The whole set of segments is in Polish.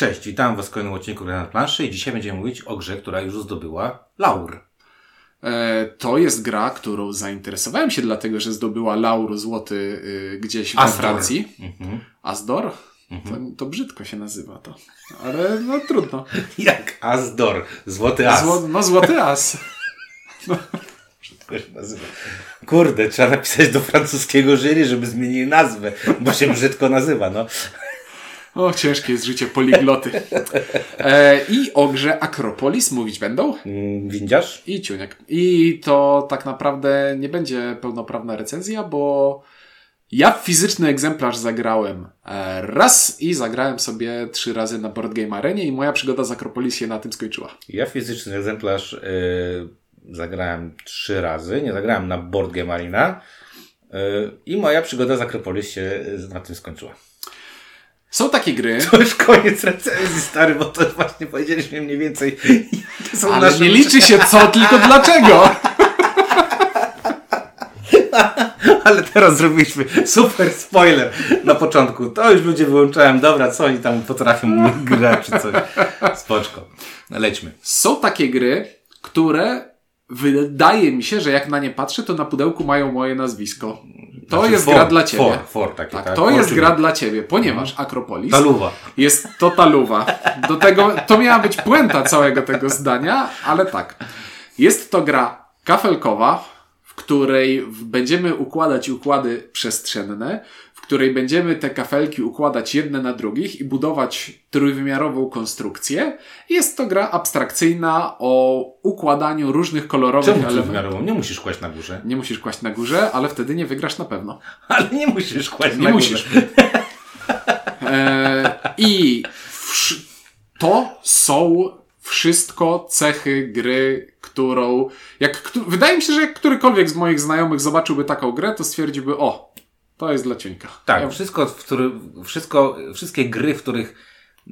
Cześć, witam Was w kolejnym odcinku Gry na planszy i dzisiaj będziemy mówić o grze, która już zdobyła laur. E, to jest gra, którą zainteresowałem się dlatego, że zdobyła laur złoty y, gdzieś w Asdor. Francji. Mhm. Asdor? Mhm. To, to, brzydko się nazywa to. Ale no trudno. Jak Asdor? Złoty as. Zło, no złoty as. No. Brzydko się nazywa. Kurde, trzeba napisać do francuskiego jury, żeby zmienili nazwę, bo się brzydko nazywa, no. O, ciężkie jest życie poligloty. E, I o grze Akropolis mówić będą. Mm, windziarz? I Ciuniek. I to tak naprawdę nie będzie pełnoprawna recenzja, bo ja fizyczny egzemplarz zagrałem e, raz i zagrałem sobie trzy razy na Board Game Arenie i moja przygoda z Akropolis się na tym skończyła. Ja fizyczny egzemplarz yy, zagrałem trzy razy, nie zagrałem na Board Game Arena yy, i moja przygoda z Akropolis się na tym skończyła. Są takie gry. To już koniec recenzji, stary, bo to właśnie powiedzieliśmy mniej więcej. Są Ale nasze... nie liczy się co, tylko dlaczego. Ale teraz zrobiliśmy super spoiler na początku. To już ludzie wyłączałem. Dobra, co oni tam potrafią grać czy coś. Spoczko. Lećmy. Są takie gry, które wydaje mi się, że jak na nie patrzę, to na pudełku mają moje nazwisko. To znaczy jest for, gra dla ciebie. For, for takie, tak, tak, to jest gra dla ciebie, ponieważ. Akropolis. Taluwa. Jest to taluwa. Do tego, to miała być puenta całego tego zdania, ale tak. Jest to gra kafelkowa, w której będziemy układać układy przestrzenne, której będziemy te kafelki układać jedne na drugich i budować trójwymiarową konstrukcję. Jest to gra abstrakcyjna o układaniu różnych kolorowych Czemu trójwymiarową? Nie musisz kłaść na górze. Nie musisz kłaść na górze, ale wtedy nie wygrasz na pewno. Ale nie musisz kłaść nie na musisz. górze. e, I to są wszystko cechy gry, którą. Jak, wydaje mi się, że jak którykolwiek z moich znajomych zobaczyłby taką grę, to stwierdziłby: O, to jest dla cienka. Tak, ja... wszystko, w który, wszystko, wszystkie gry, w których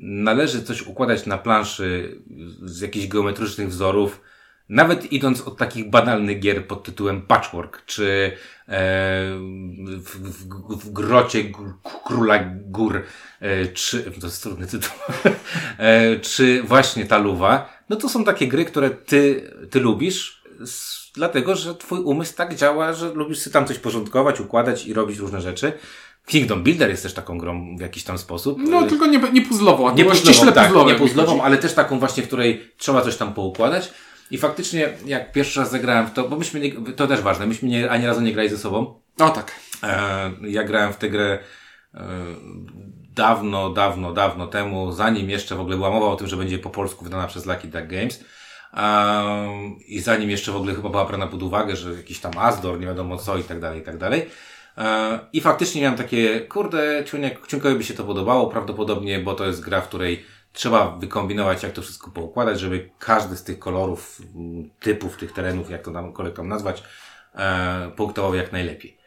należy coś układać na planszy z jakichś geometrycznych wzorów, nawet idąc od takich banalnych gier pod tytułem Patchwork, czy e, w, w, w, grocie króla gór, e, czy, to jest trudny tytuł, e, czy właśnie Taluwa, no to są takie gry, które ty, ty lubisz, dlatego, że twój umysł tak działa, że lubisz sobie tam coś porządkować, układać i robić różne rzeczy. Kingdom Builder jest też taką grą w jakiś tam sposób. No, tylko nie, nie puzzlową, nie puzzlową, tak, nie puzzlową, ale też taką właśnie, w której trzeba coś tam poukładać. I faktycznie, jak pierwszy raz zagrałem w to, bo myśmy nie, to też ważne, myśmy nie, ani razu nie grali ze sobą. O tak. E, ja grałem w tę grę e, dawno, dawno, dawno temu, zanim jeszcze w ogóle była mowa o tym, że będzie po polsku wydana przez Lucky Duck Games. I zanim jeszcze w ogóle chyba była brana pod uwagę, że jakiś tam Asdor, nie wiadomo co i tak dalej, i tak dalej. I faktycznie miałem takie, kurde, Ciunkowi by się to podobało prawdopodobnie, bo to jest gra, w której trzeba wykombinować, jak to wszystko poukładać, żeby każdy z tych kolorów, typów tych terenów, jak to tam kolektom nazwać, punktował jak najlepiej.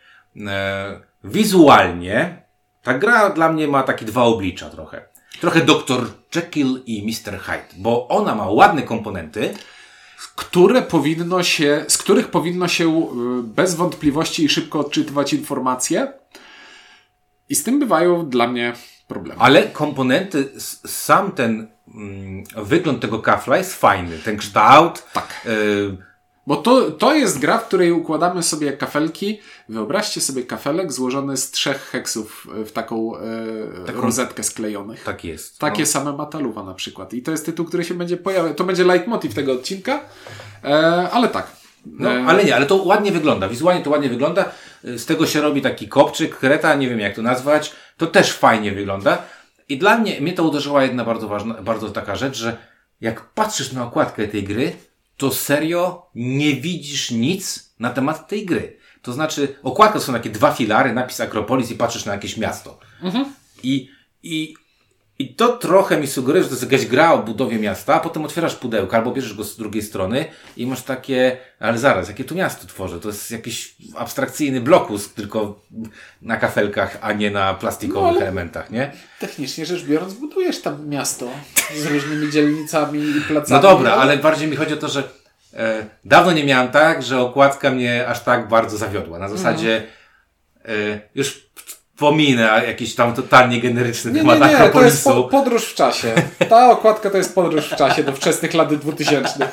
Wizualnie ta gra dla mnie ma takie dwa oblicza trochę trochę Dr. Jekyll i Mr. Hyde, bo ona ma ładne komponenty, które powinno się, z których powinno się y, bez wątpliwości i szybko odczytywać informacje. I z tym bywają dla mnie problemy. Ale komponenty, sam ten mm, wygląd tego kafla jest fajny. Ten kształt. Tak. Y bo to, to jest gra, w której układamy sobie kafelki. Wyobraźcie sobie kafelek złożony z trzech heksów w taką, e, taką rozetkę sklejonych. Tak jest. Takie no. same mataluwa na przykład. I to jest tytuł, który się będzie pojawiał. To będzie leitmotiv tego odcinka, e, ale tak. No, e, ale nie, ale to ładnie wygląda. Wizualnie to ładnie wygląda. Z tego się robi taki kopczyk, kreta, nie wiem jak to nazwać. To też fajnie wygląda. I dla mnie, mnie to uderzyła jedna bardzo ważna, bardzo taka rzecz, że jak patrzysz na okładkę tej gry, to serio nie widzisz nic na temat tej gry. To znaczy, okładka to są takie dwa filary, napis Akropolis i patrzysz na jakieś miasto. Mhm. I, i, I to trochę mi sugeruje, że to jest jakaś gra o budowie miasta, a potem otwierasz pudełko albo bierzesz go z drugiej strony i masz takie, ale zaraz, jakie tu miasto tworzę? To jest jakiś abstrakcyjny blokus, tylko na kafelkach, a nie na plastikowych no, elementach, nie? Technicznie rzecz biorąc, budujesz tam miasto z różnymi dzielnicami i placami. No dobra, ale, bardziej mi chodzi o to, że e, dawno nie miałem tak, że okładka mnie aż tak bardzo zawiodła. Na zasadzie mhm. e, już pominę jakiś tam totalnie generyczny Nie, temat nie, nie, to jest po, podróż w czasie. Ta okładka to jest podróż w czasie do wczesnych lat 2000.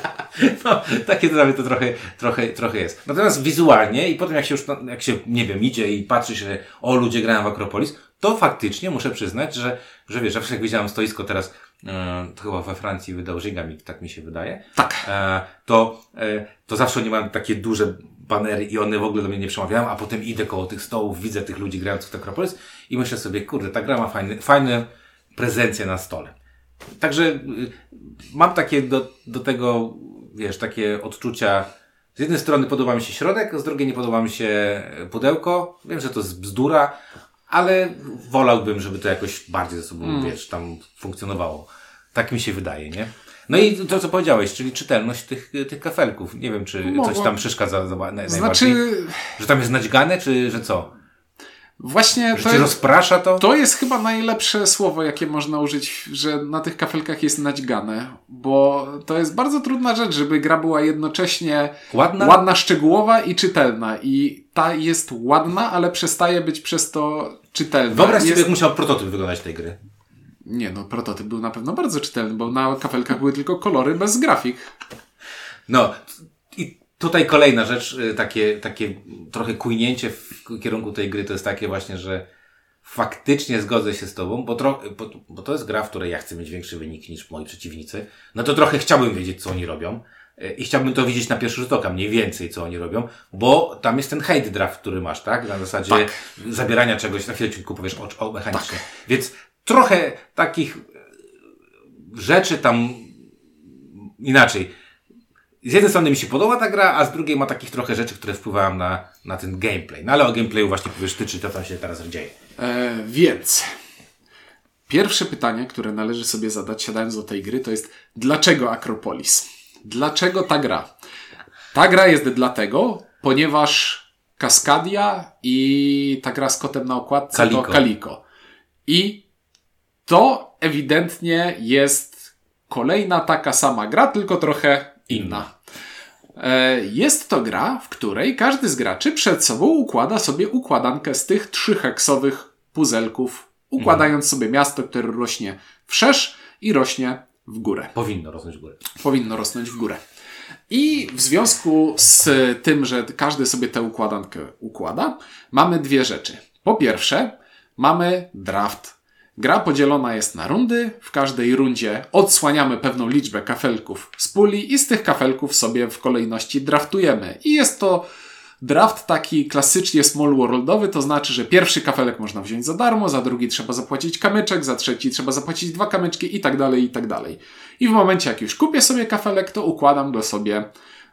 No, takie dla mnie to trochę, trochę, trochę jest. Natomiast wizualnie i potem jak się już, jak się, nie wiem, idzie i patrzy się, o ludzie grają w Akropolis, to faktycznie muszę przyznać, że, że wiesz, zawsze jak widziałem stoisko teraz, e, to chyba we Francji wydał Żygami, tak mi się wydaje. Tak. E, to, e, to zawsze oni mają takie duże banery i one w ogóle do mnie nie przemawiają, a potem idę koło tych stołów, widzę tych ludzi grających w Akropolis i myślę sobie, kurde, ta gra ma fajny, fajne prezencje na stole. Także y, mam takie do, do tego, wiesz, takie odczucia. Z jednej strony podoba mi się środek, z drugiej nie podoba mi się pudełko. Wiem, że to jest bzdura, ale wolałbym, żeby to jakoś bardziej ze sobą, wiesz, tam funkcjonowało. Tak mi się wydaje, nie? No i to, co powiedziałeś, czyli czytelność tych, tych kafelków. Nie wiem, czy coś tam przeszkadza za- naj- najbardziej. Znaczy, Że tam jest naćgane, czy że co? właśnie Że to jest, rozprasza to? to jest chyba najlepsze słowo, jakie można użyć, że na tych kafelkach jest naćgane, bo to jest bardzo trudna rzecz, żeby gra była jednocześnie Ładna? ładna szczegółowa i czytelna. I ta jest ładna, ale przestaje być przez to czytelna. Wyobraź sobie, jest... jak musiał prototyp wyglądać tej gry. Nie no, prototyp był na pewno bardzo czytelny, bo na kafelkach były tylko kolory bez grafik. No i tutaj kolejna rzecz, y, takie, takie trochę kujnięcie w kierunku tej gry to jest takie właśnie, że faktycznie zgodzę się z tobą, bo, tro, bo, bo to jest gra, w której ja chcę mieć większy wynik niż moi przeciwnicy. No to trochę chciałbym wiedzieć, co oni robią. Y, I chciałbym to widzieć na pierwszy rzut oka, mniej więcej, co oni robią, bo tam jest ten hate draft, który masz, tak? Na zasadzie Tak. zabierania czegoś, na chwilę powiesz o, o mechanicznie. Więc trochę takich y, rzeczy tam inaczej. Z jednej strony mi się podoba ta gra, a z drugiej ma takich trochę rzeczy, które wpływają na, na ten gameplay. No ale o gameplayu właśnie powiesz ty, czy to tam się teraz dzieje. E, więc pierwsze pytanie, które należy sobie zadać siadając do tej gry, to jest dlaczego Akropolis? Dlaczego ta gra? Ta gra jest dlatego, ponieważ Kaskadia i ta gra z kotem na okładce Kaliko. to Kaliko. I to ewidentnie jest kolejna taka sama gra, tylko trochę inna. E, Jest to gra, w której każdy z graczy przed sobą układa sobie układankę z tych trzyheksowych puzelków, układając sobie miasto, które rośnie wszerz i rośnie w górę. Powinno rosnąć w górę. Powinno rosnąć w górę. I w związku z tym, że każdy sobie tę układankę układa, mamy dwie rzeczy. Po pierwsze, mamy draft. Gra podzielona jest na rundy. W każdej rundzie odsłaniamy pewną liczbę kafelków z puli i z tych kafelków sobie w kolejności draftujemy. I jest to draft taki klasycznie small worldowy, to znaczy, że pierwszy kafelek można wziąć za darmo, za drugi trzeba zapłacić kamyczek, za trzeci trzeba zapłacić dwa kamyczki i tak dalej, i tak dalej. I w momencie, jak już kupię sobie kafelek, to układam go sobie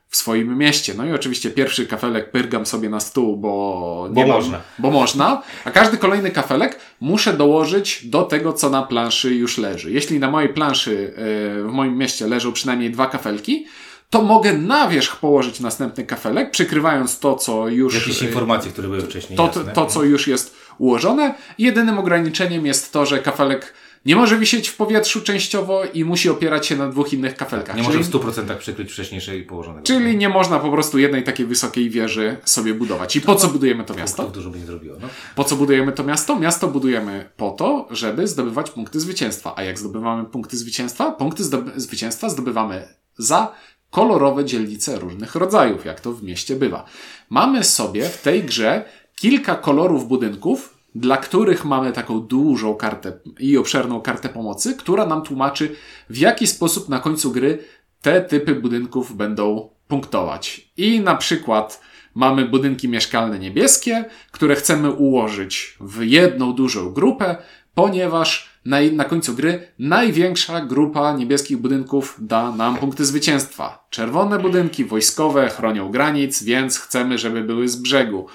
w swoim mieście. No i oczywiście pierwszy kafelek pyrgam sobie na stół, bo nie Bo mam- można. Bo można, a każdy kolejny kafelek muszę dołożyć do tego, co na planszy już leży. Jeśli na mojej planszy yy, w moim mieście leżą przynajmniej dwa kafelki, to mogę na wierzch położyć następny kafelek, przykrywając to, co już. Jakieś yy, informacje, które były wcześniej to, to, to, co już jest ułożone. Jedynym ograniczeniem jest to, że kafelek nie może wisieć w powietrzu częściowo i musi opierać się na dwóch innych kafelkach. Nie czyli, może w 100% przykryć wcześniejszej położonego. czyli nie można po prostu jednej takiej wysokiej wieży sobie budować. I po co budujemy to miasto? Punktów dużo by nie zrobiło. No. Po co budujemy to miasto? Miasto budujemy po to, żeby zdobywać punkty zwycięstwa. A jak zdobywamy punkty zwycięstwa? Punkty zdoby- zwycięstwa zdobywamy za kolorowe dzielnice różnych rodzajów, jak to w mieście bywa. Mamy sobie w tej grze kilka kolorów budynków, dla których mamy taką dużą kartę i obszerną kartę pomocy, która nam tłumaczy, w jaki sposób na końcu gry te typy budynków będą punktować. I na przykład mamy budynki mieszkalne niebieskie, które chcemy ułożyć w jedną dużą grupę, ponieważ na, na końcu gry największa grupa niebieskich budynków da nam punkty zwycięstwa. Czerwone budynki wojskowe chronią granic, więc chcemy, żeby były z brzegu.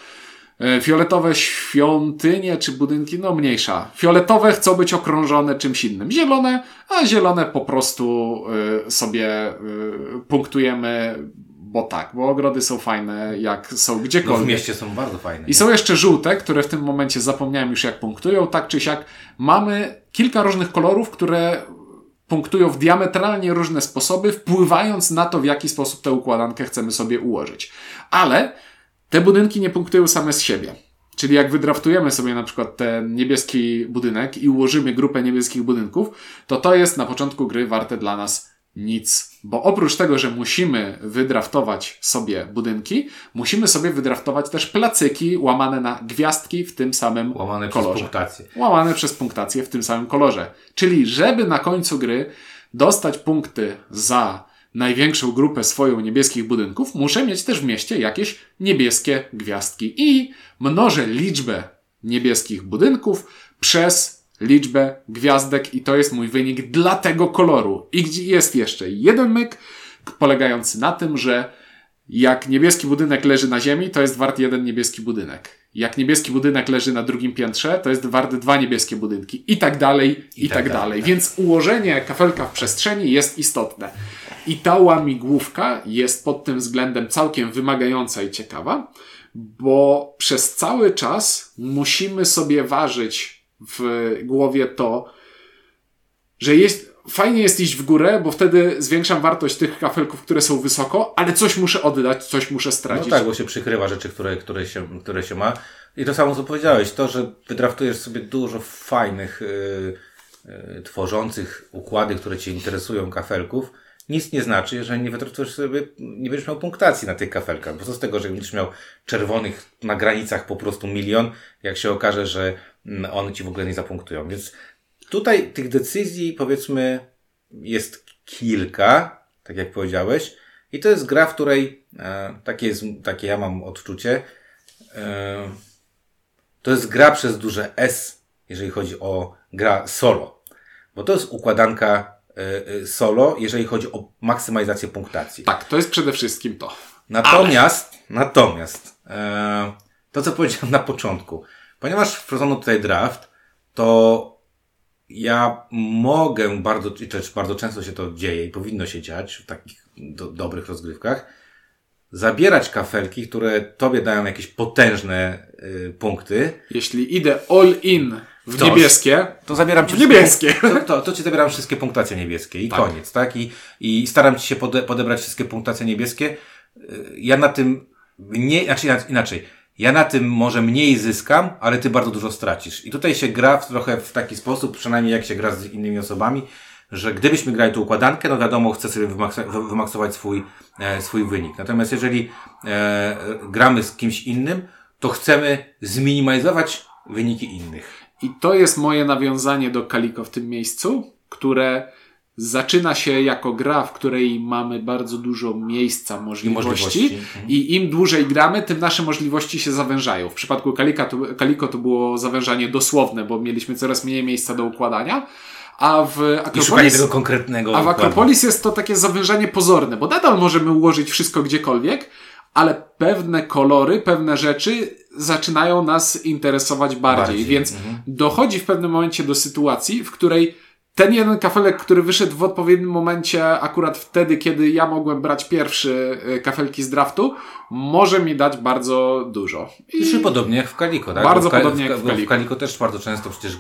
E, Fioletowe świątynie czy budynki, no mniejsza. Fioletowe chcą być okrążone czymś innym. Zielone, a zielone po prostu y, sobie y, punktujemy, bo tak, bo ogrody są fajne, jak są no w gdziekolwiek. mieście są bardzo fajne. I są jeszcze żółte, które w tym momencie zapomniałem już jak punktują. Tak czy siak mamy kilka różnych kolorów, które punktują w diametralnie różne sposoby, wpływając na to, w jaki sposób tę układankę chcemy sobie ułożyć. Ale te budynki nie punktują same z siebie. Czyli jak wydraftujemy sobie na przykład ten niebieski budynek i ułożymy grupę niebieskich budynków, to to jest na początku gry warte dla nas nic. Bo oprócz tego, że musimy wydraftować sobie budynki, musimy sobie wydraftować też placyki łamane na gwiazdki w tym samym Łamane kolorze. przez punktację. Łamane przez punktację w tym samym kolorze. Czyli żeby na końcu gry dostać punkty za największą grupę swoją niebieskich budynków, muszę mieć też w mieście jakieś niebieskie gwiazdki. I mnożę liczbę niebieskich budynków przez liczbę gwiazdek i to jest mój wynik dla tego koloru. I gdzie jest jeszcze jeden myk polegający na tym, że jak niebieski budynek leży na ziemi, to jest wart jeden niebieski budynek. Jak niebieski budynek leży na drugim piętrze, to jest wart dwa niebieskie budynki. I tak dalej, i, tak, tak dalej. dalej. Więc ułożenie kafelka w przestrzeni jest istotne. I ta łamigłówka jest pod tym względem całkiem wymagająca i ciekawa, bo przez cały czas musimy sobie ważyć w głowie to, że jest, fajnie jest iść w górę, bo wtedy zwiększam wartość tych kafelków, które są wysoko, ale coś muszę oddać, coś muszę No stracić. tak, bo się przykrywa rzeczy, które, które, się, które się ma. I to samo co powiedziałeś, to, że wydraftujesz sobie dużo fajnych, yy, yy, tworzących układy, które Cię interesują kafelków, nic nie znaczy, jeżeli nie wydraftujesz sobie, nie będziesz miał punktacji na tych kafelkach. Bo co z tego, że będziesz miał czerwonych na granicach po prostu milion, jak się okaże, że mm, one Ci w ogóle nie zapunktują. Więc tutaj tych decyzji, powiedzmy, jest kilka, tak jak powiedziałeś, i to jest gra, w której e, takie, jest, takie ja mam odczucie. E, to jest gra przez duże S, jeżeli chodzi o gra solo. Bo to jest układanka solo, jeżeli chodzi o maksymalizację punktacji. Tak, to jest przede wszystkim to. Natomiast, natomiast, e, to co powiedziałem na początku, ponieważ wprowadzono tutaj draft, to ja mogę bardzo, i też bardzo często się to dzieje i powinno się dziać w takich do, dobrych rozgrywkach, zabierać kafelki, które tobie dają jakieś potężne y, punkty, Jeśli idę all in w niebieskie, to zabieram ci W niebieskie. To, to, to ci zabieram wszystkie punktacje niebieskie i Tak. koniec, tak? I, I staram ci się pode, podebrać wszystkie punktacje niebieskie. Y, Ja na tym nie, znaczy inac- inaczej. Ja na tym może mniej zyskam, ale ty bardzo dużo stracisz. I tutaj się gra w, trochę w taki sposób, przynajmniej jak się gra z innymi osobami, że gdybyśmy grali tu układankę, no wiadomo, chcę sobie wymaksować swój, e, swój wynik. Natomiast jeżeli e, gramy z kimś innym, to chcemy zminimalizować wyniki innych. I to jest moje nawiązanie do Kaliko w tym miejscu, które zaczyna się jako gra, w której mamy bardzo dużo miejsca, możliwości. możliwości, mhm. I im dłużej gramy, tym nasze możliwości się zawężają. W przypadku Kalika to, Kaliko to było zawężanie dosłowne, bo mieliśmy coraz mniej miejsca do układania. A w I Akropolis, tego konkretnego. a w. Akropolis jest to takie zawężanie pozorne, bo nadal możemy ułożyć wszystko gdziekolwiek, ale pewne kolory, pewne rzeczy zaczynają nas interesować bardziej, Bardziej, więc mhm. dochodzi w pewnym momencie do sytuacji, w której ten jeden kafelek, który wyszedł w odpowiednim momencie, akurat wtedy, kiedy ja mogłem brać pierwszy y, kafelki z draftu, może mi dać bardzo dużo. I Czy podobnie jak w Kaliko, tak? Bardzo podobnie jak w Kaliko. W Kaliko też bardzo często przecież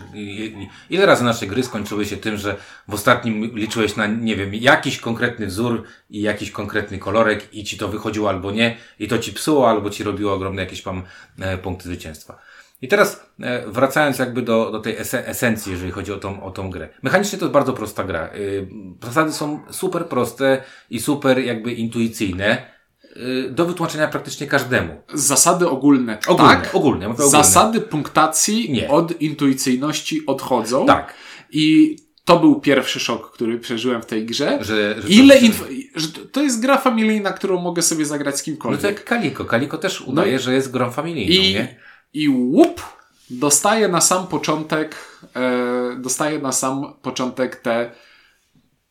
ile razy nasze gry skończyły się tym, że w ostatnim liczyłeś na, nie wiem, jakiś konkretny wzór i jakiś konkretny kolorek i ci to wychodziło albo nie i to ci psuło albo ci robiło ogromne jakieś tam e, punkty zwycięstwa. I teraz e, wracając jakby do, do tej ese- esencji, jeżeli chodzi o tą, o tą grę. Mechanicznie to jest bardzo prosta gra. Y, Zasady są super proste i super jakby intuicyjne y, do wytłumaczenia praktycznie każdemu. zasady ogólne, Ogólne, tak. ogólne, ogólne. Zasady punktacji Nie. od intuicyjności odchodzą. Tak. I to był pierwszy szok, który przeżyłem w tej grze. Że, że Ile to, inf... że to- jest gra familijna, którą mogę sobie zagrać z No kimkolwiek. to jak Kaliko. Kaliko też udaje, No i- że jest grą familijną, I, nie? I łup dostaje na sam początek e, dostaje na sam początek te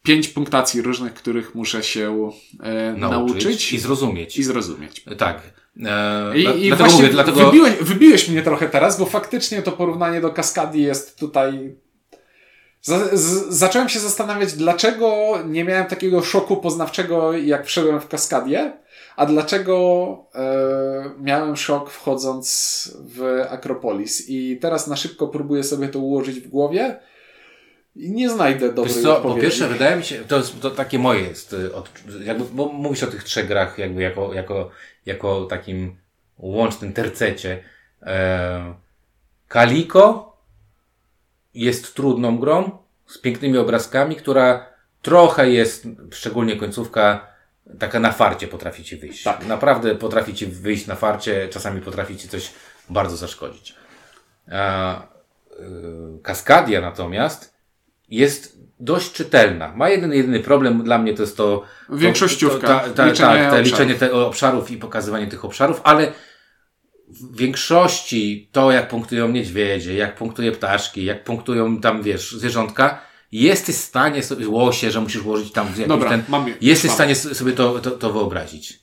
pięć punktacji różnych, których muszę się e, nauczyć, i zrozumieć. i zrozumieć. Tak. E, I, dla- i dlatego właśnie mówię, dlatego... wybiłeś, wybiłeś mnie trochę teraz, bo faktycznie to porównanie do Kaskadii jest tutaj... Za, z, zacząłem się zastanawiać, dlaczego nie miałem takiego szoku poznawczego, jak wszedłem w Kaskadię, a dlaczego e, miałem szok wchodząc w Akropolis. I teraz na szybko próbuję sobie to ułożyć w głowie i nie znajdę dobrej Wiesz co, po odpowiedzi. pierwsze wydaje mi się, to, jest, to takie moje jest, y, od, jakby, bo mówisz o tych trzech grach jakby jako, jako, jako takim łącznym tercecie. E, Kaliko jest trudną grą z pięknymi obrazkami, która trochę jest, szczególnie końcówka, taka na farcie potrafi ci wyjść. Tak. Naprawdę potrafi ci wyjść na farcie, czasami potrafi ci coś bardzo zaszkodzić. A, y, Kaskadia natomiast jest dość czytelna. Ma jeden, jedyny problem dla mnie to jest to. Większościówka. To, ta, ta, Liczenie tak, obszarów. liczenie te obszarów i pokazywanie tych obszarów, ale w większości to, jak punktują niedźwiedzie, jak punktuje ptaszki, jak punktują tam, wiesz, zwierzątka, jesteś w stanie sobie, łosie, że musisz włożyć tam jakiś Dobra, ten, mam je. jesteś w stanie sobie to, to, to wyobrazić.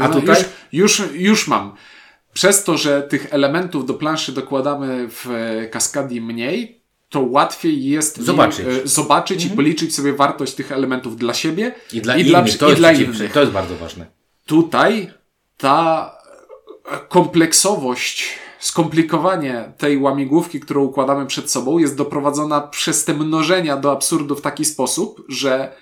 A No, tutaj? Już, już, już mam. Przez to, że tych elementów do planszy dokładamy w e, kaskadii mniej, to łatwiej jest mi, Zobaczyć. e, zobaczyć i policzyć sobie wartość tych elementów dla siebie I dla i innych, dla, to, i dla innych. to jest bardzo ważne. Tutaj ta kompleksowość, skomplikowanie tej łamigłówki, którą układamy przed sobą, jest doprowadzona przez te mnożenia do absurdu w taki sposób, że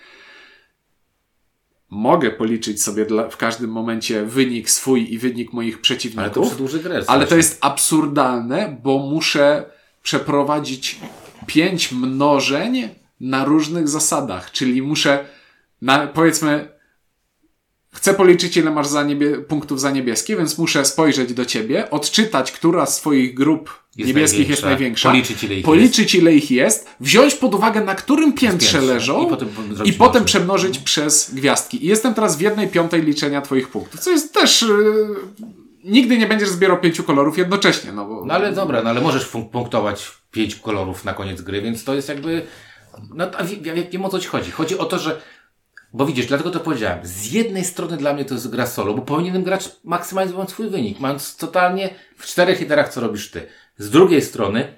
mogę policzyć sobie dla, w każdym momencie wynik swój i wynik moich Ale to przeciwników, grę. ale to jest absurdalne, bo muszę przeprowadzić pięć mnożeń na różnych zasadach, czyli muszę, na, powiedzmy, chcę policzyć, ile masz za niebie, punktów za niebieskie, więc muszę spojrzeć do ciebie, odczytać, która z twoich grup Jest niebieskich jest największa, największa, policzyć, ile ich policzyć, ile ich jest, wziąć pod uwagę, na którym piętrze Piętrze. leżą I potem i potem przemnożyć przez gwiazdki. I jestem teraz w jednej piątej liczenia twoich punktów, co jest też... Yy, nigdy nie będziesz zbierał pięciu kolorów jednocześnie, no bo... No ale dobra, no ale możesz punktować pięć kolorów na koniec gry, więc to jest jakby. No a wie- wie- wiem o co ci chodzi. Chodzi o to, że. Bo widzisz, dlatego to powiedziałem. Z jednej strony dla mnie to jest gra solo, bo powinienem grać maksymalizując swój wynik, mając totalnie w czterech literach, co robisz ty. Z drugiej strony,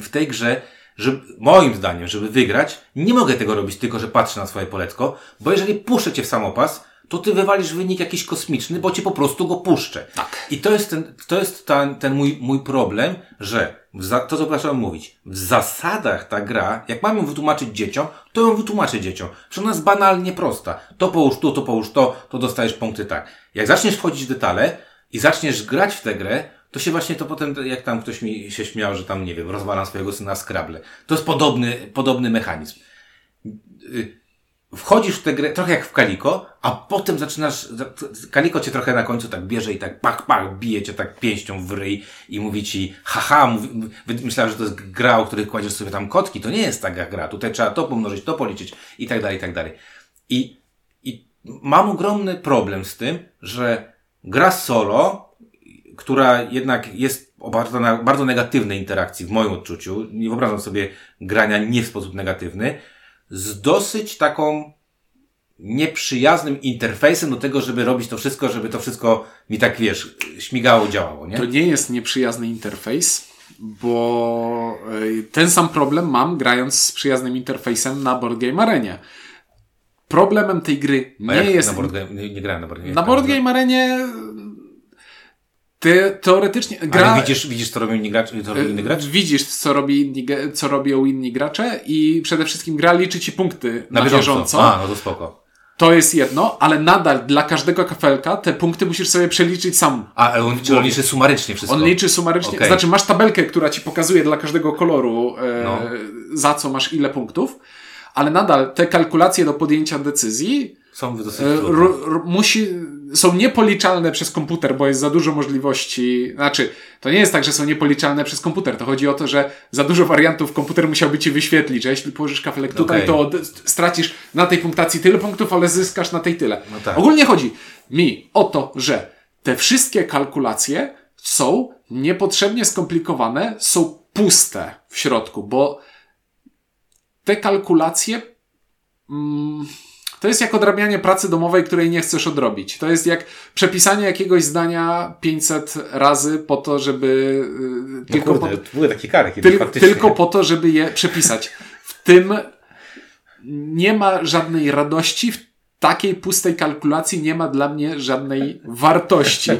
w tej grze, że moim zdaniem, żeby wygrać, nie mogę tego robić tylko, że patrzę na swoje poletko, bo jeżeli puszczę cię w samopas, to ty wywalisz wynik jakiś kosmiczny, bo cię po prostu go puszczę. Tak. I to jest ten, to jest ten, ten mój, mój problem, że w za, to, co zacząłem mówić, w zasadach ta gra, jak mam ją wytłumaczyć dzieciom, to ją wytłumaczę dzieciom. Że ona jest banalnie prosta. To połóż tu, to połóż to, to dostajesz punkty tak. Jak zaczniesz wchodzić w detale i zaczniesz grać w tę grę, to się właśnie to potem, jak tam ktoś mi się śmiał, że tam, nie wiem, rozwalam swojego syna Scrabble. To jest podobny, podobny mechanizm. Wchodzisz w tę grę trochę jak w Kaliko, a potem zaczynasz, za- Kaliko cię trochę na końcu tak bierze i tak pach, pach, bije cię tak pięścią w ryj i mówi ci, haha, mówi, myślałem, że to jest gra, o której kładziesz sobie tam kotki. To nie jest taka gra. Tutaj trzeba to pomnożyć, to policzyć i tak dalej, i tak dalej. I, i mam ogromny problem z tym, że gra solo, która jednak jest oparta na bardzo negatywnej interakcji w moim odczuciu, nie wyobrażam sobie grania nie w sposób negatywny, z dosyć taką nieprzyjaznym interfejsem do tego, żeby robić to wszystko, żeby to wszystko mi tak, wiesz, śmigało, działało, nie? To nie jest nieprzyjazny interfejs, bo y, ten sam problem mam grając z przyjaznym interfejsem na Board Game Arenie. Problemem tej gry nie jest... Na board game, nie, nie grałem na board game. Na Board Game Arenie te, teoretycznie gra... Ale widzisz, widzisz, co robią inni gracze, co robią inni gracze? Widzisz, co, robi inni, co robią inni gracze i przede wszystkim gra liczy ci punkty na, Na bieżąco. bieżąco. A, no to spoko. To jest jedno, ale nadal dla każdego kafelka te punkty musisz sobie przeliczyć sam. A, ale on, czy on liczy sumarycznie wszystko? On liczy sumarycznie, Okej. znaczy masz tabelkę, która ci pokazuje dla każdego koloru, e, No. za co masz ile punktów, ale nadal te kalkulacje do podjęcia decyzji Są dosyć e, trudne. musi, są niepoliczalne przez komputer, bo jest za dużo możliwości. Znaczy, to nie jest tak, że są niepoliczalne przez komputer. To chodzi o to, że za dużo wariantów komputer musiałby ci wyświetlić, że jeśli położysz kafelek tutaj, Okej. to stracisz na tej punktacji tyle punktów, ale zyskasz na tej tyle. No tak. Ogólnie chodzi mi o to, że te wszystkie kalkulacje są niepotrzebnie skomplikowane, są puste w środku, bo te kalkulacje mm, to jest jak odrabianie pracy domowej, której nie chcesz odrobić. To jest jak przepisanie jakiegoś zdania 500 razy po to, żeby y, No tylko, po, kurde, były takie kary kiedyś tyl, tylko po to, żeby je przepisać. W tym nie ma żadnej radości, w takiej pustej kalkulacji nie ma dla mnie żadnej wartości.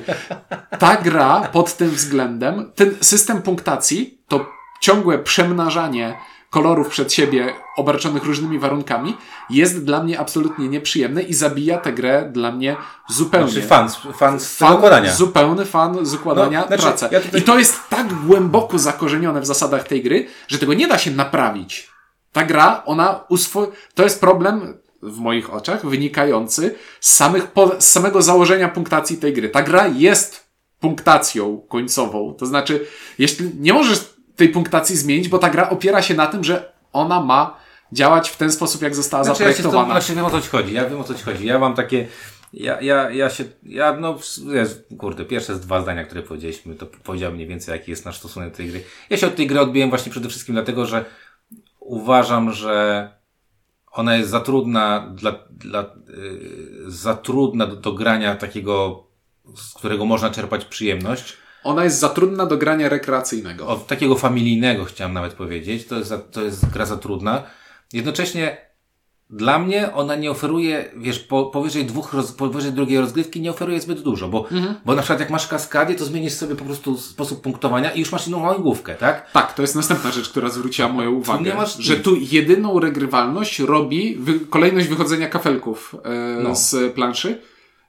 Ta gra pod tym względem, ten system punktacji, to ciągłe przemnażanie kolorów przed siebie, obarczonych różnymi warunkami, jest dla mnie absolutnie nieprzyjemne i zabija tę grę dla mnie zupełnie. Znaczy fan, fan z tego układania. Zupełny fan z układania No, znaczy, pracy. ja tutaj- I to jest tak głęboko zakorzenione w zasadach tej gry, że tego nie da się naprawić. Ta gra, ona uswo... To jest problem w moich oczach wynikający z, samych po... z samego założenia punktacji tej gry. Ta gra jest punktacją końcową. To znaczy, jeśli nie możesz tej punktacji zmienić, bo ta gra opiera się na tym, że ona ma działać w ten sposób, jak została Znaczy, ja się zaprojektowana. znaczy wiem o co ci chodzi. Ja wiem o co ci chodzi. Ja mam takie. Ja, ja, ja się. Ja, no, jest, kurde, pierwsze z dwa zdania, które powiedzieliśmy, to powiedział mniej więcej, jaki jest nasz stosunek do tej gry. Ja się od tej gry odbiłem właśnie przede wszystkim dlatego, że uważam, że ona jest za trudna dla, dla yy, za trudna do, do grania takiego, z którego można czerpać przyjemność. Ona jest za trudna do grania rekreacyjnego. Takiego familijnego chciałem nawet powiedzieć. To jest, to jest gra za trudna. Jednocześnie dla mnie ona nie oferuje, wiesz, po, powyżej dwóch, roz, powyżej drugiej rozgrywki nie oferuje zbyt dużo, bo, bo na przykład jak masz kaskadię, to zmienisz sobie po prostu sposób punktowania i już masz inną łamigłówkę, tak? Tak, to jest następna rzecz, która zwróciła moją uwagę. nie masz że tu jedyną regrywalność robi wy, kolejność wychodzenia kafelków e, No. z planszy,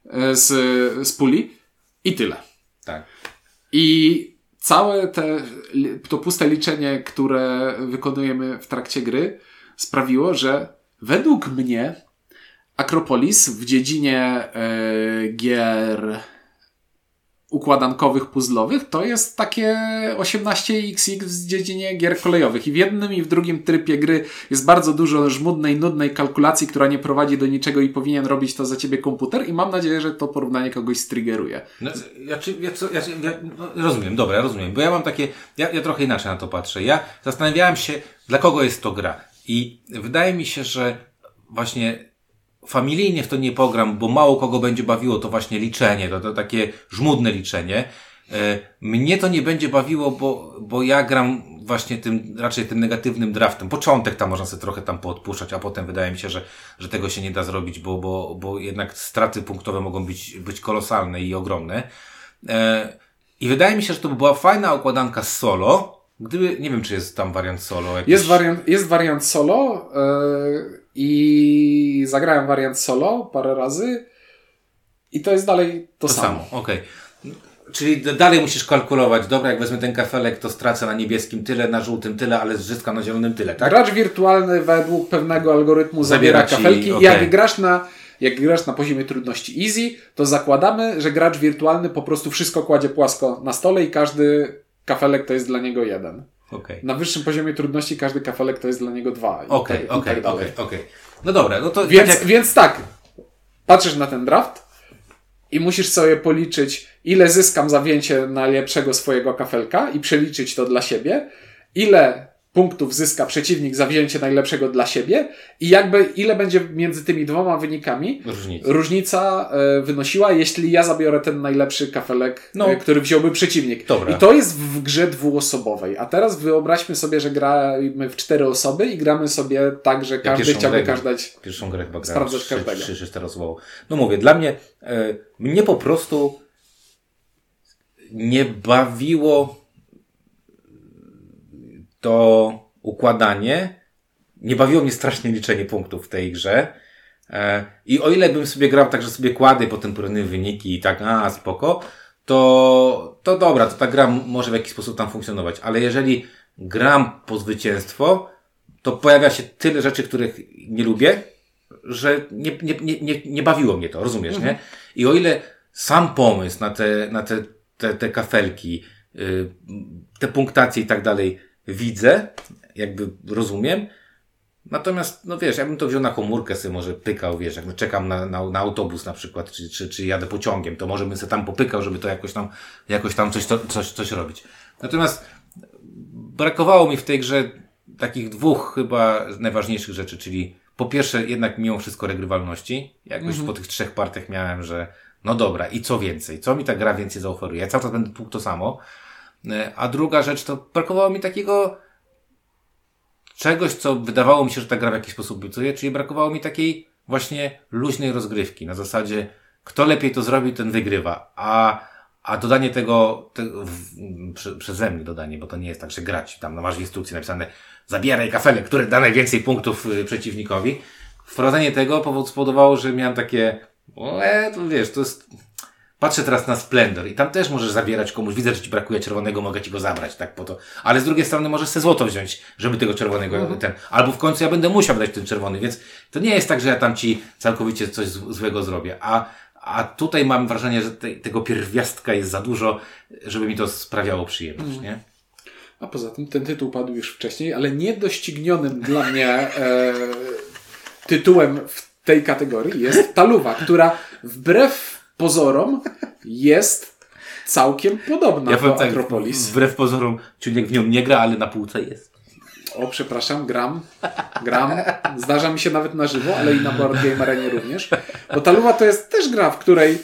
e, z, z puli i tyle. Tak. I całe te, to puste liczenie, które wykonujemy w trakcie gry, sprawiło, że według mnie Akropolis w dziedzinie e, gier układankowych, puzzlowych, to jest takie 18XX w dziedzinie gier kolejowych. I w jednym i w drugim trybie gry jest bardzo dużo żmudnej, nudnej kalkulacji, która nie prowadzi do niczego i powinien robić to za ciebie komputer i mam nadzieję, że to porównanie kogoś striggeruje. No, ja, ja, co, ja, ja no, rozumiem, dobra, ja rozumiem, bo ja mam takie, ja, ja trochę inaczej na to patrzę. Ja zastanawiałem się, dla kogo jest to gra. I wydaje mi się, że właśnie familijnie w to nie pogram, bo mało kogo będzie bawiło to właśnie liczenie, to, to takie żmudne liczenie. E, Mnie to nie będzie bawiło, bo, bo ja gram właśnie tym, raczej tym negatywnym draftem. Początek tam można sobie trochę tam poodpuszczać, a potem wydaje mi się, że, że tego się nie da zrobić, bo, bo, bo jednak straty punktowe mogą być, być kolosalne i ogromne. E, I wydaje mi się, że to by była fajna układanka z solo, gdyby, nie wiem czy jest tam wariant solo. Jakiś... Jest wariant, jest wariant solo yy, i zagrałem wariant solo parę razy i to jest dalej to, To samo. samo, okej. Czyli d- dalej musisz kalkulować, dobra, jak wezmę ten kafelek, to stracę na niebieskim tyle, na żółtym tyle, ale zyskam na zielonym tyle, tak? Gracz wirtualny według pewnego algorytmu zabiera, Zabiera ci, kafelki i okej. jak grasz na jak grasz na poziomie trudności easy, to zakładamy, że gracz wirtualny po prostu wszystko kładzie płasko na stole i każdy kafelek to jest dla niego jeden. Okej. Na wyższym poziomie trudności każdy kafelek to jest dla niego dwa. Okej, tak- tak okej, okej. No dobra, no to Więc, tak jak, więc tak, patrzysz na ten draft i musisz sobie policzyć, ile zyskam za wzięcie najlepszego swojego kafelka i przeliczyć to dla siebie, ile punktów zyska przeciwnik za wzięcie najlepszego dla siebie i jakby ile będzie między tymi dwoma wynikami różnica. różnica e, wynosiła, jeśli ja zabiorę ten najlepszy kafelek, No. e, który wziąłby przeciwnik. Dobra. I to jest w grze dwuosobowej. A teraz wyobraźmy sobie, że gramy w cztery osoby i gramy sobie tak, że każdy pierwszą chciałby grę- każdać Pierwszą grę chyba grałem Sprawdzasz trzy, każdego. No mówię, dla mnie, e, mnie po prostu nie bawiło to układanie, nie bawiło mnie strasznie liczenie punktów w tej grze. E, I o ile bym sobie grał tak, że sobie kładę potem porównuję wyniki i tak, a spoko, to, to dobra, to ta gra może w jakiś sposób tam funkcjonować. Ale jeżeli gram po zwycięstwo, to pojawia się tyle rzeczy, których nie lubię, że nie, nie, nie, nie, bawiło mnie to, rozumiesz, nie? I o ile sam pomysł na te, na te, te, te kafelki, y, te punktacje i tak dalej widzę, jakby rozumiem, Natomiast, no wiesz, ja bym to wziął na komórkę sobie może pykał, wiesz, jak czekam na, na, na autobus na przykład, czy, czy, czy jadę pociągiem, to może bym sobie tam popykał, żeby to jakoś tam, jakoś tam coś, to, coś, coś robić. Natomiast brakowało mi w tej grze takich dwóch chyba najważniejszych rzeczy, czyli po pierwsze jednak mimo wszystko regrywalności. Jakoś po tych trzech partiach miałem, że no dobra, i co więcej? Co mi ta gra więcej zaoferuje? Ja cały czas będę tłukł to samo. E, A druga rzecz to brakowało mi takiego czegoś, co wydawało mi się, że ta gra w jakiś sposób obiecyje, czyli brakowało mi takiej właśnie luźnej rozgrywki. Na zasadzie, kto lepiej to zrobi, ten wygrywa. A, A dodanie tego, tego w, prze, przeze mnie dodanie, bo to nie jest tak, że grać. Tam no, masz instrukcje napisane, zabieraj kafelek, który da najwięcej punktów y, przeciwnikowi. Wprowadzenie tego spowodowało, że miałem takie, e, to wiesz, to jest, patrzę teraz na Splendor i tam też możesz zabierać komuś, widzę, że ci brakuje czerwonego, mogę ci go zabrać, tak, po to. Ale z drugiej strony możesz sobie złoto wziąć, żeby tego czerwonego, Mhm. ten, albo w końcu ja będę musiał dać ten czerwony, więc to nie jest tak, że ja tam ci całkowicie coś złego zrobię, a a tutaj mam wrażenie, że te, tego pierwiastka jest za dużo, żeby mi to sprawiało przyjemność, Mhm. nie? A poza tym ten tytuł padł już wcześniej, ale niedoścignionym dla mnie e, tytułem w tej kategorii jest Taluwa, która wbrew pozorom jest całkiem podobna Ja do tak, Akropolis. wbrew pozorom, Ciuniek w nią nie gra, ale na półce jest. O, przepraszam, gram. Gram. Zdarza mi się nawet na żywo, ale i na Board Game Arenie również. Bo Taluwa to jest też gra, w której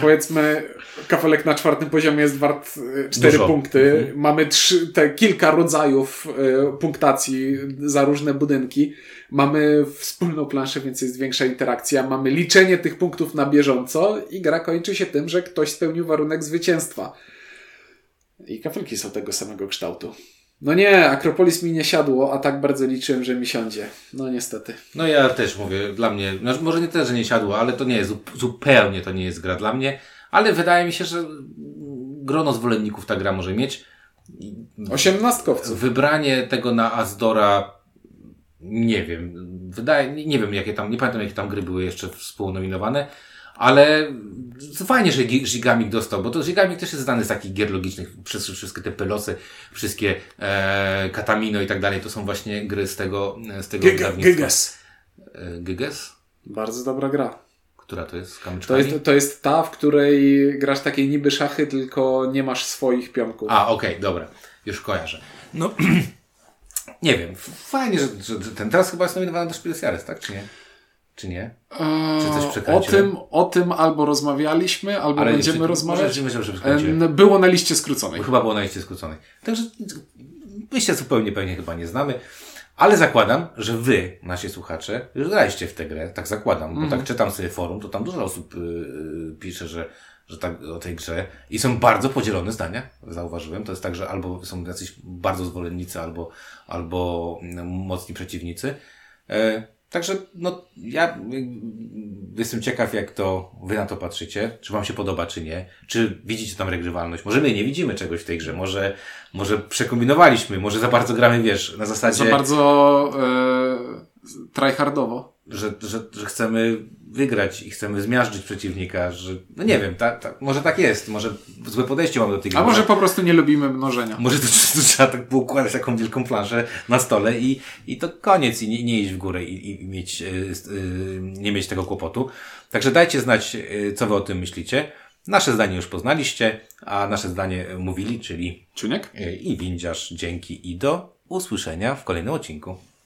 powiedzmy kafelek na czwartym poziomie jest wart e, cztery Dużo. punkty. Mamy trzy, te kilka rodzajów e, punktacji za różne budynki. Mamy wspólną planszę, więc jest większa interakcja. Mamy liczenie tych punktów na bieżąco i gra kończy się tym, że ktoś spełnił warunek zwycięstwa. I kafelki są tego samego kształtu. No nie, Akropolis mi nie siadło, a tak bardzo liczyłem, że mi siądzie. No niestety. No ja też mówię, dla mnie, no, może nie też, że nie siadło, ale to nie jest, zup- zupełnie to nie jest gra dla mnie, ale wydaje mi się, że grono zwolenników ta gra może mieć. Osiemnastkowców. Wybranie tego na Azdora, nie wiem, wydaje, nie, wiem jakie tam, nie pamiętam jakie tam gry były jeszcze współnominowane, ale fajnie, że Gi- Gigamik dostał, bo to Gigamik też jest znany z takich gier logicznych, przez wszystkie te pelosy, wszystkie e, Katamino i tak dalej, to są właśnie gry z tego, z tego wydawnictwa. Gyges. E, Gyges? Bardzo dobra gra. Która to jest? Z To jest, to jest ta, w której grasz takie niby szachy, tylko nie masz swoich pionków. A, okej, dobra. Już kojarzę. No, nie wiem. Fajnie, że, że, ten teraz chyba jest nominowany do Spiel des Jahres, tak? Czy nie? Czy nie? Eee, Czy coś o przekręciłem? tym, o tym albo rozmawialiśmy, albo będziemy czy- rozmawiać. Może, że Było na liście skróconej. Chyba było na liście skróconej. Także my się zupełnie pewnie chyba nie znamy. Ale zakładam, że wy, nasi słuchacze, już graliście w tę grę. Tak zakładam, bo tak czytam sobie forum, to tam dużo osób y, y, pisze, że, że tak o tej grze. I są bardzo podzielone zdania, zauważyłem. To jest tak, że albo są jacyś bardzo zwolennicy, albo, albo mm, mocni przeciwnicy. E, Także, no, ja jestem ciekaw, jak to wy na to patrzycie. Czy wam się podoba, czy nie. Czy widzicie tam regrywalność? Może my nie widzimy czegoś w tej grze. Może, może przekombinowaliśmy. Może za bardzo gramy, wiesz, na zasadzie, Za bardzo e, tryhardowo. Że, że, że chcemy wygrać i chcemy zmiażdżyć przeciwnika, że, no nie wiem, ta, ta, może tak jest. Może złe podejście mamy do tej gry. A może po prostu nie lubimy mnożenia. Może to, to trzeba tak poukładać taką wielką planszę na stole i, i to koniec i nie, nie iść w górę i, i mieć, y, y, nie mieć tego kłopotu. Także dajcie znać, y, co wy o tym myślicie. Nasze zdanie już poznaliście, a nasze zdanie mówili, czyli Czuniek? i windziarz, dzięki i do usłyszenia w kolejnym odcinku.